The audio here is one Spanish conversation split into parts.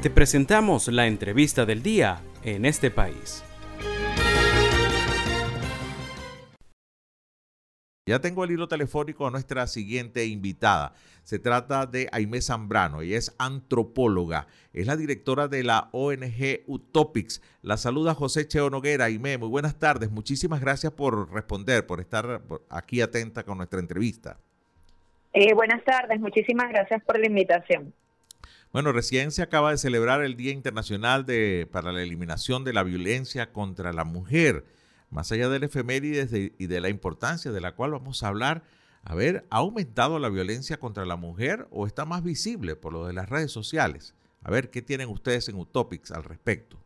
Te presentamos la entrevista del día en este país. Ya tengo el hilo telefónico a nuestra siguiente invitada. Se trata de Aimé Zambrano. Ella es antropóloga. Es la directora de la ONG Utopics. La saluda José Cheo Noguera. Aimé, muy buenas tardes. Muchísimas gracias por responder, por estar aquí atenta con nuestra entrevista. Eh, buenas tardes. Muchísimas gracias por la invitación. Bueno, recién se acaba de celebrar el Día Internacional de, para la Eliminación de la Violencia contra la Mujer más allá del efemérides y de la importancia de la cual vamos a hablar, a ver, ¿ha aumentado la violencia contra la mujer o está más visible por lo de las redes sociales? A ver, ¿qué tienen ustedes en Utopics al respecto?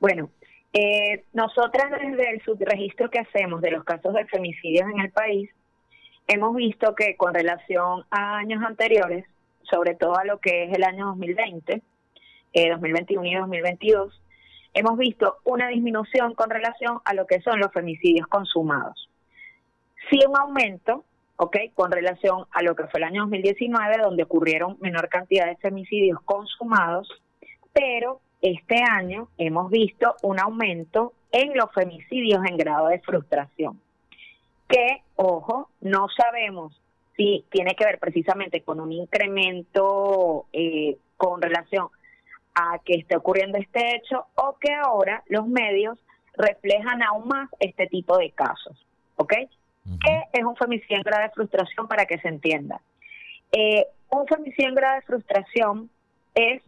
Bueno, eh, nosotras desde el subregistro que hacemos de los casos de femicidios en el país, hemos visto que con relación a años anteriores, sobre todo a lo que es el año 2020, 2021 eh, y 2022, hemos visto una disminución con relación a lo que son los femicidios consumados. Sí un aumento, ¿ok? Con relación a lo que fue el año 2019, donde ocurrieron menor cantidad de femicidios consumados, pero este año hemos visto un aumento en los femicidios en grado de frustración, que, ojo, no sabemos si tiene que ver precisamente con un incremento eh, con relación a que esté ocurriendo este hecho o que ahora los medios reflejan aún más este tipo de casos. ¿Ok? ¿Qué es un femicidio en grado de frustración para que se entienda? Eh, un femicidio en grado de frustración es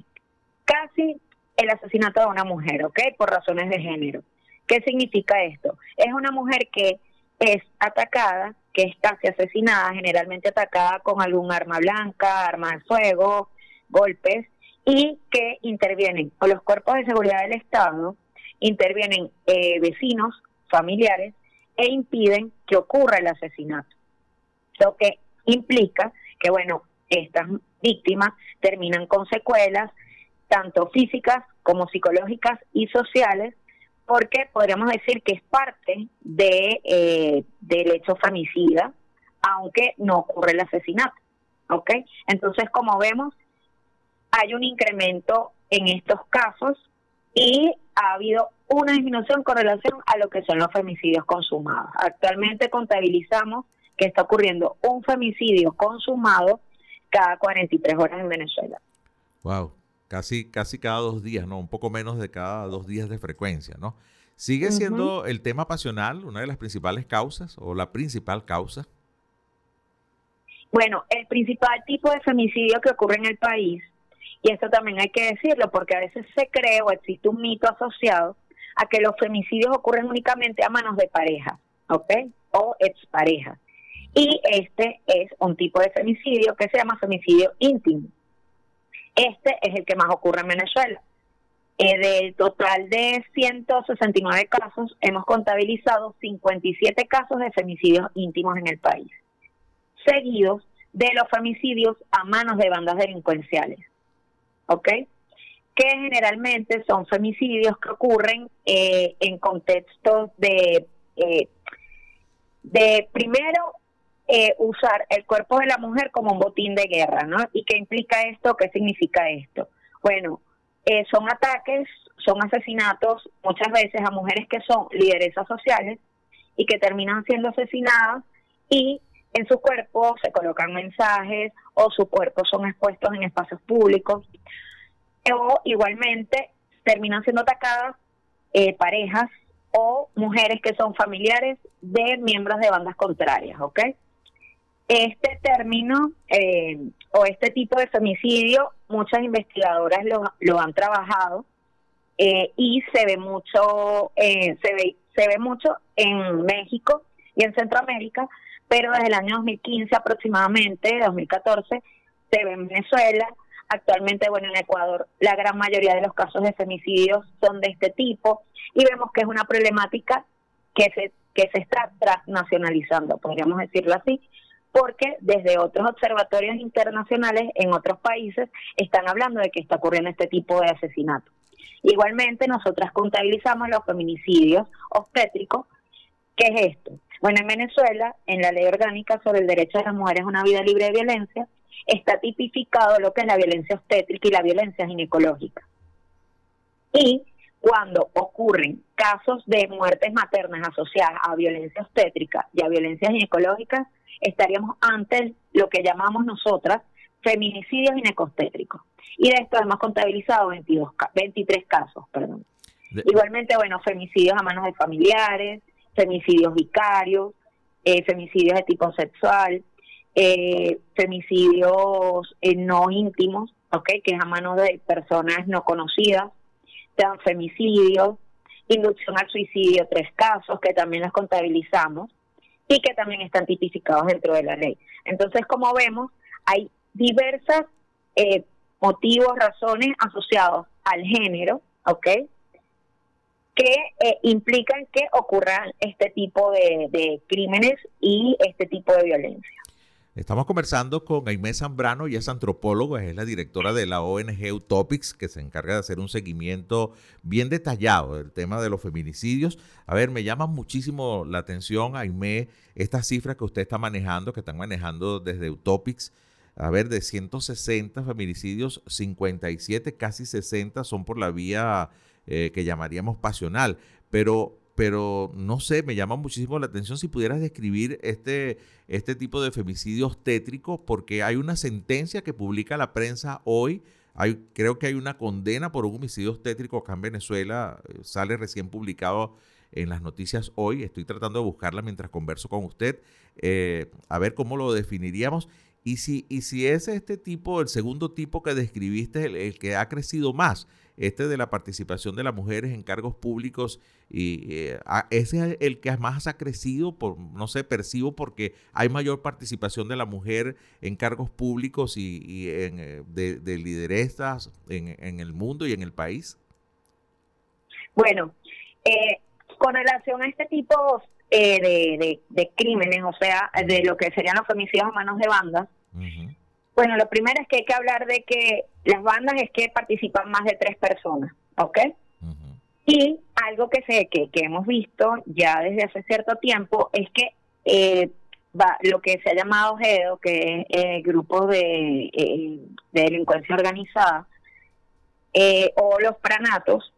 casi el asesinato de una mujer, ¿ok? Por razones de género. ¿Qué significa esto? Es una mujer que es atacada, que es casi asesinada, generalmente atacada con algún arma blanca, arma de fuego, golpes, y que intervienen con los cuerpos de seguridad del Estado, intervienen eh, vecinos, familiares e impiden que ocurra el asesinato. Lo que implica que, bueno, estas víctimas terminan con secuelas, tanto físicas como psicológicas y sociales, porque podríamos decir que es parte de, eh, del hecho femicida, aunque no ocurre el asesinato. ¿Ok? Entonces, como vemos, hay un incremento en estos casos y ha habido una disminución con relación a lo que son los femicidios consumados. Actualmente contabilizamos que está ocurriendo un femicidio consumado cada 43 horas en Venezuela. Wow, casi casi cada dos días, ¿no? Un poco menos de cada dos días de frecuencia, ¿no? ¿Sigue siendo el tema pasional una de las principales causas o la principal causa? Bueno, el principal tipo de femicidio que ocurre en el país y eso también hay que decirlo porque a veces se cree o existe un mito asociado a que los femicidios ocurren únicamente a manos de pareja, ¿ok? O expareja. Y este es un tipo de femicidio que se llama femicidio íntimo. Este es el que más ocurre en Venezuela. Eh, del total de 169 casos, hemos contabilizado 57 casos de femicidios íntimos en el país, seguidos de los femicidios a manos de bandas delincuenciales. ¿ok? Que generalmente son femicidios que ocurren eh, en contextos de, eh, de primero, eh, usar el cuerpo de la mujer como un botín de guerra, ¿no? ¿Y qué implica esto? ¿Qué significa esto? Bueno, son ataques, son asesinatos muchas veces a mujeres que son lideresas sociales y que terminan siendo asesinadas y en su cuerpo se colocan mensajes o su cuerpo son expuestos en espacios públicos o igualmente terminan siendo atacadas eh, parejas o mujeres que son familiares de miembros de bandas contrarias, ¿ok? Este término eh, o este tipo de femicidio, muchas investigadoras lo, han trabajado eh, y se ve mucho, se ve se ve mucho en México y en Centroamérica, pero desde el año 2015 aproximadamente, 2014, se ve en Venezuela. Actualmente, bueno, en Ecuador la gran mayoría de los casos de femicidios son de este tipo y vemos que es una problemática que se, que se está transnacionalizando, podríamos decirlo así, porque desde otros observatorios internacionales en otros países están hablando de que está ocurriendo este tipo de asesinato. Igualmente, nosotras contabilizamos los feminicidios obstétricos. ¿Qué es esto? Bueno, en Venezuela, en la ley orgánica sobre el derecho de las mujeres a una vida libre de violencia, está tipificado lo que es la violencia obstétrica y la violencia ginecológica. Y cuando ocurren casos de muertes maternas asociadas a violencia obstétrica y a violencia ginecológica, estaríamos ante lo que llamamos nosotras feminicidios ginecostétricos. Y de esto hemos contabilizado 22, 23 casos, perdón. Igualmente, bueno, femicidios a manos de familiares, femicidios vicarios, eh, femicidios de tipo sexual, eh, femicidios eh, no íntimos, ¿ok? Que es a manos de personas no conocidas, femicidios, inducción al suicidio, tres casos que también los contabilizamos y que también están tipificados dentro de la ley. Entonces, como vemos, hay diversas eh, motivos, razones asociados al género, ¿ok? Que eh, implican que ocurran este tipo de crímenes y este tipo de violencia. Estamos conversando con Aimé Zambrano, y es antropóloga, es la directora de la ONG Utopics, que se encarga de hacer un seguimiento bien detallado del tema de los feminicidios. A ver, me llama muchísimo la atención, Aimé, estas cifras que usted está manejando, que están manejando desde Utopics. A ver, de 160 feminicidios, 57, casi 60 son por la vía eh, que llamaríamos pasional. Pero pero no sé, me llama muchísimo la atención si pudieras describir este, este tipo de femicidios tétricos, porque hay una sentencia que publica la prensa hoy. Hay, creo que hay una condena por un homicidio tétrico acá en Venezuela, eh, sale recién publicado en las noticias hoy. Estoy tratando de buscarla mientras converso con usted, eh, a ver cómo lo definiríamos. Y si, y si es este tipo, el segundo tipo que describiste, el que ha crecido más, este de la participación de las mujeres en cargos públicos, y eh, ese es el que más ha crecido, por, no sé, percibo porque hay mayor participación de la mujer en cargos públicos y, en, eh, de, de lideresas en, el mundo y en el país. Bueno, eh, con relación a este tipo de, de, crímenes, o sea, de lo que serían los femicidios a manos de bandas, bueno, lo primero es que hay que hablar de que las bandas es que participan más de tres personas, ¿ok? Y algo que, sé, que, que hemos visto ya desde hace cierto tiempo es que eh, va, lo que se ha llamado GEDO, que es el grupo de, eh, de delincuencia organizada, eh, o los pranatos,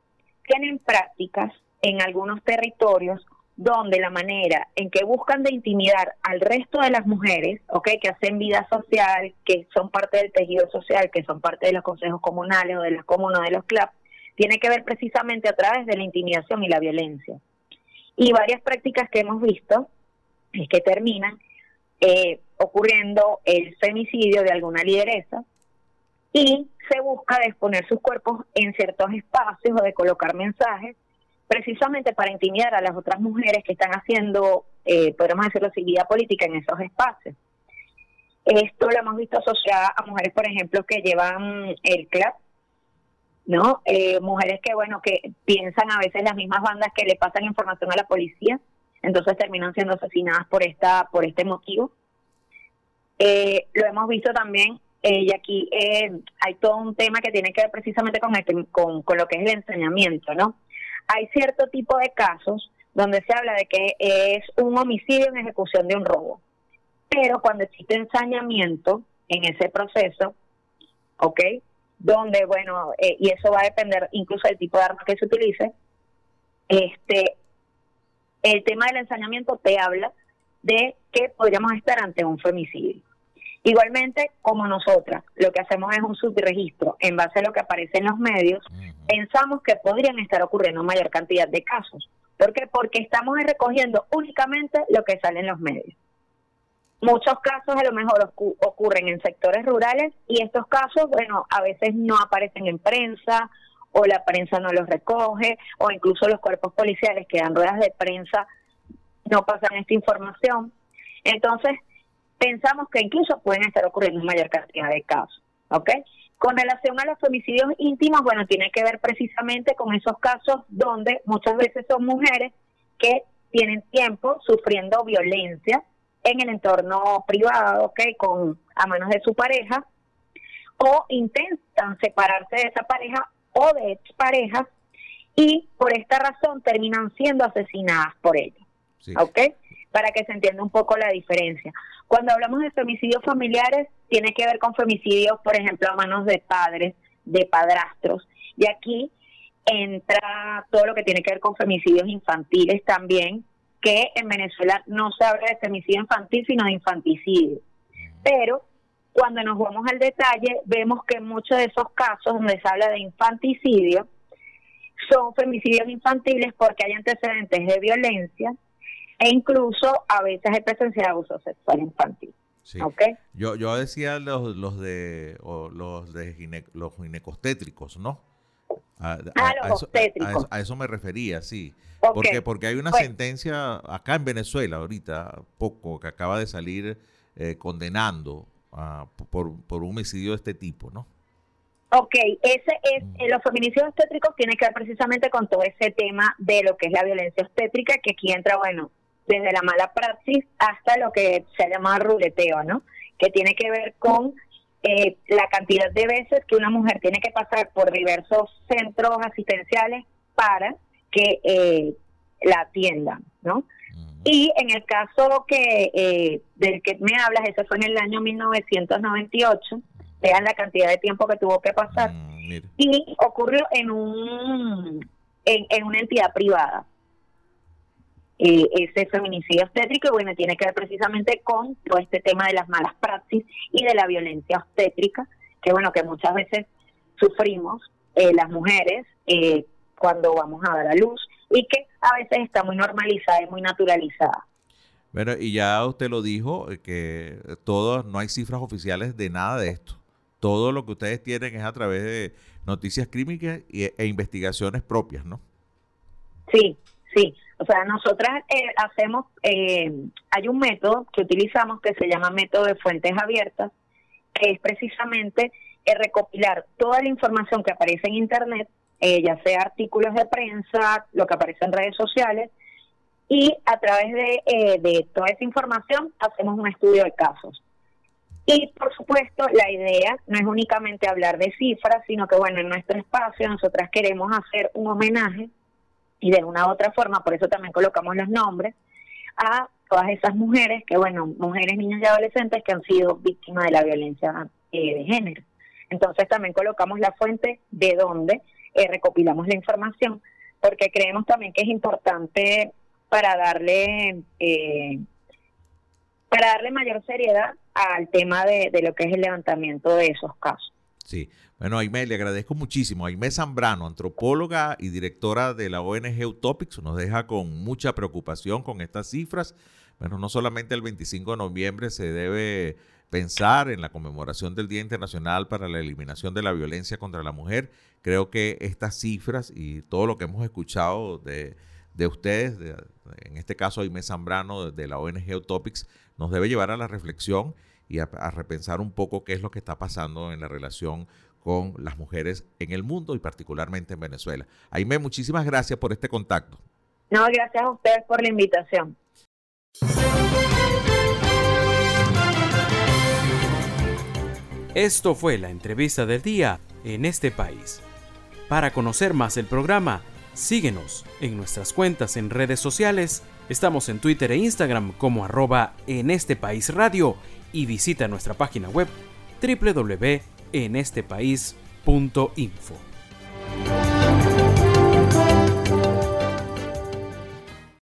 tienen prácticas en algunos territorios donde la manera en que buscan de intimidar al resto de las mujeres, okay, que hacen vida social, que son parte del tejido social, que son parte de los consejos comunales o de las comunas de los clubs, tiene que ver precisamente a través de la intimidación y la violencia. Y varias prácticas que hemos visto es que terminan eh, ocurriendo el femicidio de alguna lideresa y se busca de exponer sus cuerpos en ciertos espacios o de colocar mensajes precisamente para intimidar a las otras mujeres que están haciendo, eh, podemos decirlo vida política en esos espacios. Esto lo hemos visto asociado a mujeres, por ejemplo, que llevan el club, ¿no? Eh, mujeres que, bueno, que piensan a veces las mismas bandas que le pasan información a la policía, entonces terminan siendo asesinadas por esta por este motivo. Eh, lo hemos visto también, y aquí hay todo un tema que tiene que ver precisamente con, con, con lo que es el enseñamiento, ¿no? Hay cierto tipo de casos donde se habla de que es un homicidio en ejecución de un robo. Pero cuando existe ensañamiento en ese proceso, ¿ok? Donde, bueno, eh, y eso va a depender incluso del tipo de arma que se utilice, este, el tema del ensañamiento te habla de que podríamos estar ante un femicidio. Igualmente, como nosotras, lo que hacemos es un subregistro en base a lo que aparece en los medios, pensamos que podrían estar ocurriendo mayor cantidad de casos. ¿Por qué? Porque estamos recogiendo únicamente lo que sale en los medios. Muchos casos a lo mejor ocurren en sectores rurales y estos casos, bueno, a veces no aparecen en prensa o la prensa no los recoge o incluso los cuerpos policiales que dan ruedas de prensa no pasan esta información. Entonces, pensamos que incluso pueden estar ocurriendo en mayor cantidad de casos. ¿ok? Con relación a los homicidios íntimos, bueno, tiene que ver precisamente con esos casos donde muchas veces son mujeres que tienen tiempo sufriendo violencia en el entorno privado, ¿ok? Con, a manos de su pareja, o intentan separarse de esa pareja o de exparejas y por esta razón terminan siendo asesinadas por ella. ¿Ok? Para que se entienda un poco la diferencia. Cuando hablamos de femicidios familiares, tiene que ver con femicidios, por ejemplo, a manos de padres, de padrastros. Y aquí entra todo lo que tiene que ver con femicidios infantiles también, que en Venezuela no se habla de femicidio infantil, sino de infanticidio. Pero cuando nos vamos al detalle, vemos que muchos de esos casos donde se habla de infanticidio son femicidios infantiles porque hay antecedentes de violencia e incluso a veces hay presencia de abuso sexual infantil. Yo, yo decía los, los de los de los ginecostétricos, ¿no? A, ah, los eso, a, eso, me refería, sí. Porque, porque hay una sentencia acá en Venezuela ahorita, poco, que acaba de salir eh, condenando por, por un homicidio de este tipo, ¿no? Ok, ese es, mm. eh, los feminicidios obstétricos tiene que ver precisamente con todo ese tema de lo que es la violencia obstétrica, que aquí entra, bueno, desde la mala praxis hasta lo que se llama ruleteo, ¿no? Que tiene que ver con eh, la cantidad de veces que una mujer tiene que pasar por diversos centros asistenciales para que eh, la atiendan, ¿no? Y en el caso que del que me hablas, ese fue en el año 1998, vean la cantidad de tiempo que tuvo que pasar. Mm, y ocurrió en un en, una entidad privada. Eh, ese feminicidio obstétrico, bueno, tiene que ver precisamente con todo este tema de las malas praxis y de la violencia obstétrica, que bueno, que muchas veces sufrimos eh, las mujeres eh, cuando vamos a dar a luz y que a veces está muy normalizada y muy naturalizada. Bueno, y ya usted lo dijo, que todo, no hay cifras oficiales de nada de esto todo lo que ustedes tienen es a través de noticias crímicas e investigaciones propias, ¿no? Sí, sí. O sea, nosotras eh, hacemos, eh, hay un método que utilizamos que se llama método de fuentes abiertas, que es precisamente eh, recopilar toda la información que aparece en Internet, ya sea artículos de prensa, lo que aparece en redes sociales, y a través de, de toda esa información hacemos un estudio de casos. Y por supuesto, la idea no es únicamente hablar de cifras, sino que bueno, en nuestro espacio nosotras queremos hacer un homenaje y de una u otra forma, por eso también colocamos los nombres, a todas esas mujeres, que bueno, mujeres, niñas y adolescentes que han sido víctimas de la violencia eh, de género. Entonces también colocamos la fuente de donde eh, recopilamos la información, porque creemos también que es importante para darle eh, para darle mayor seriedad al tema de, lo que es el levantamiento de esos casos. Sí, bueno, Aime, le agradezco muchísimo. Aime Zambrano, antropóloga y directora de la ONG Utopics, nos deja con mucha preocupación con estas cifras. Bueno, no solamente el 25 de noviembre se debe pensar en la conmemoración del Día Internacional para la Eliminación de la Violencia contra la Mujer. Creo que estas cifras y todo lo que hemos escuchado de, de ustedes, en este caso Aime Zambrano de la ONG Utopics, nos debe llevar a la reflexión y a, repensar un poco qué es lo que está pasando en la relación con las mujeres en el mundo y particularmente en Venezuela. Aime, muchísimas gracias por este contacto. No, gracias a ustedes por la invitación. Esto fue la entrevista del día en este país. Para conocer más el programa, síguenos en nuestras cuentas en redes sociales Estamos en Twitter e Instagram como arroba en este país radio y visita nuestra página web www.enestepaís.info.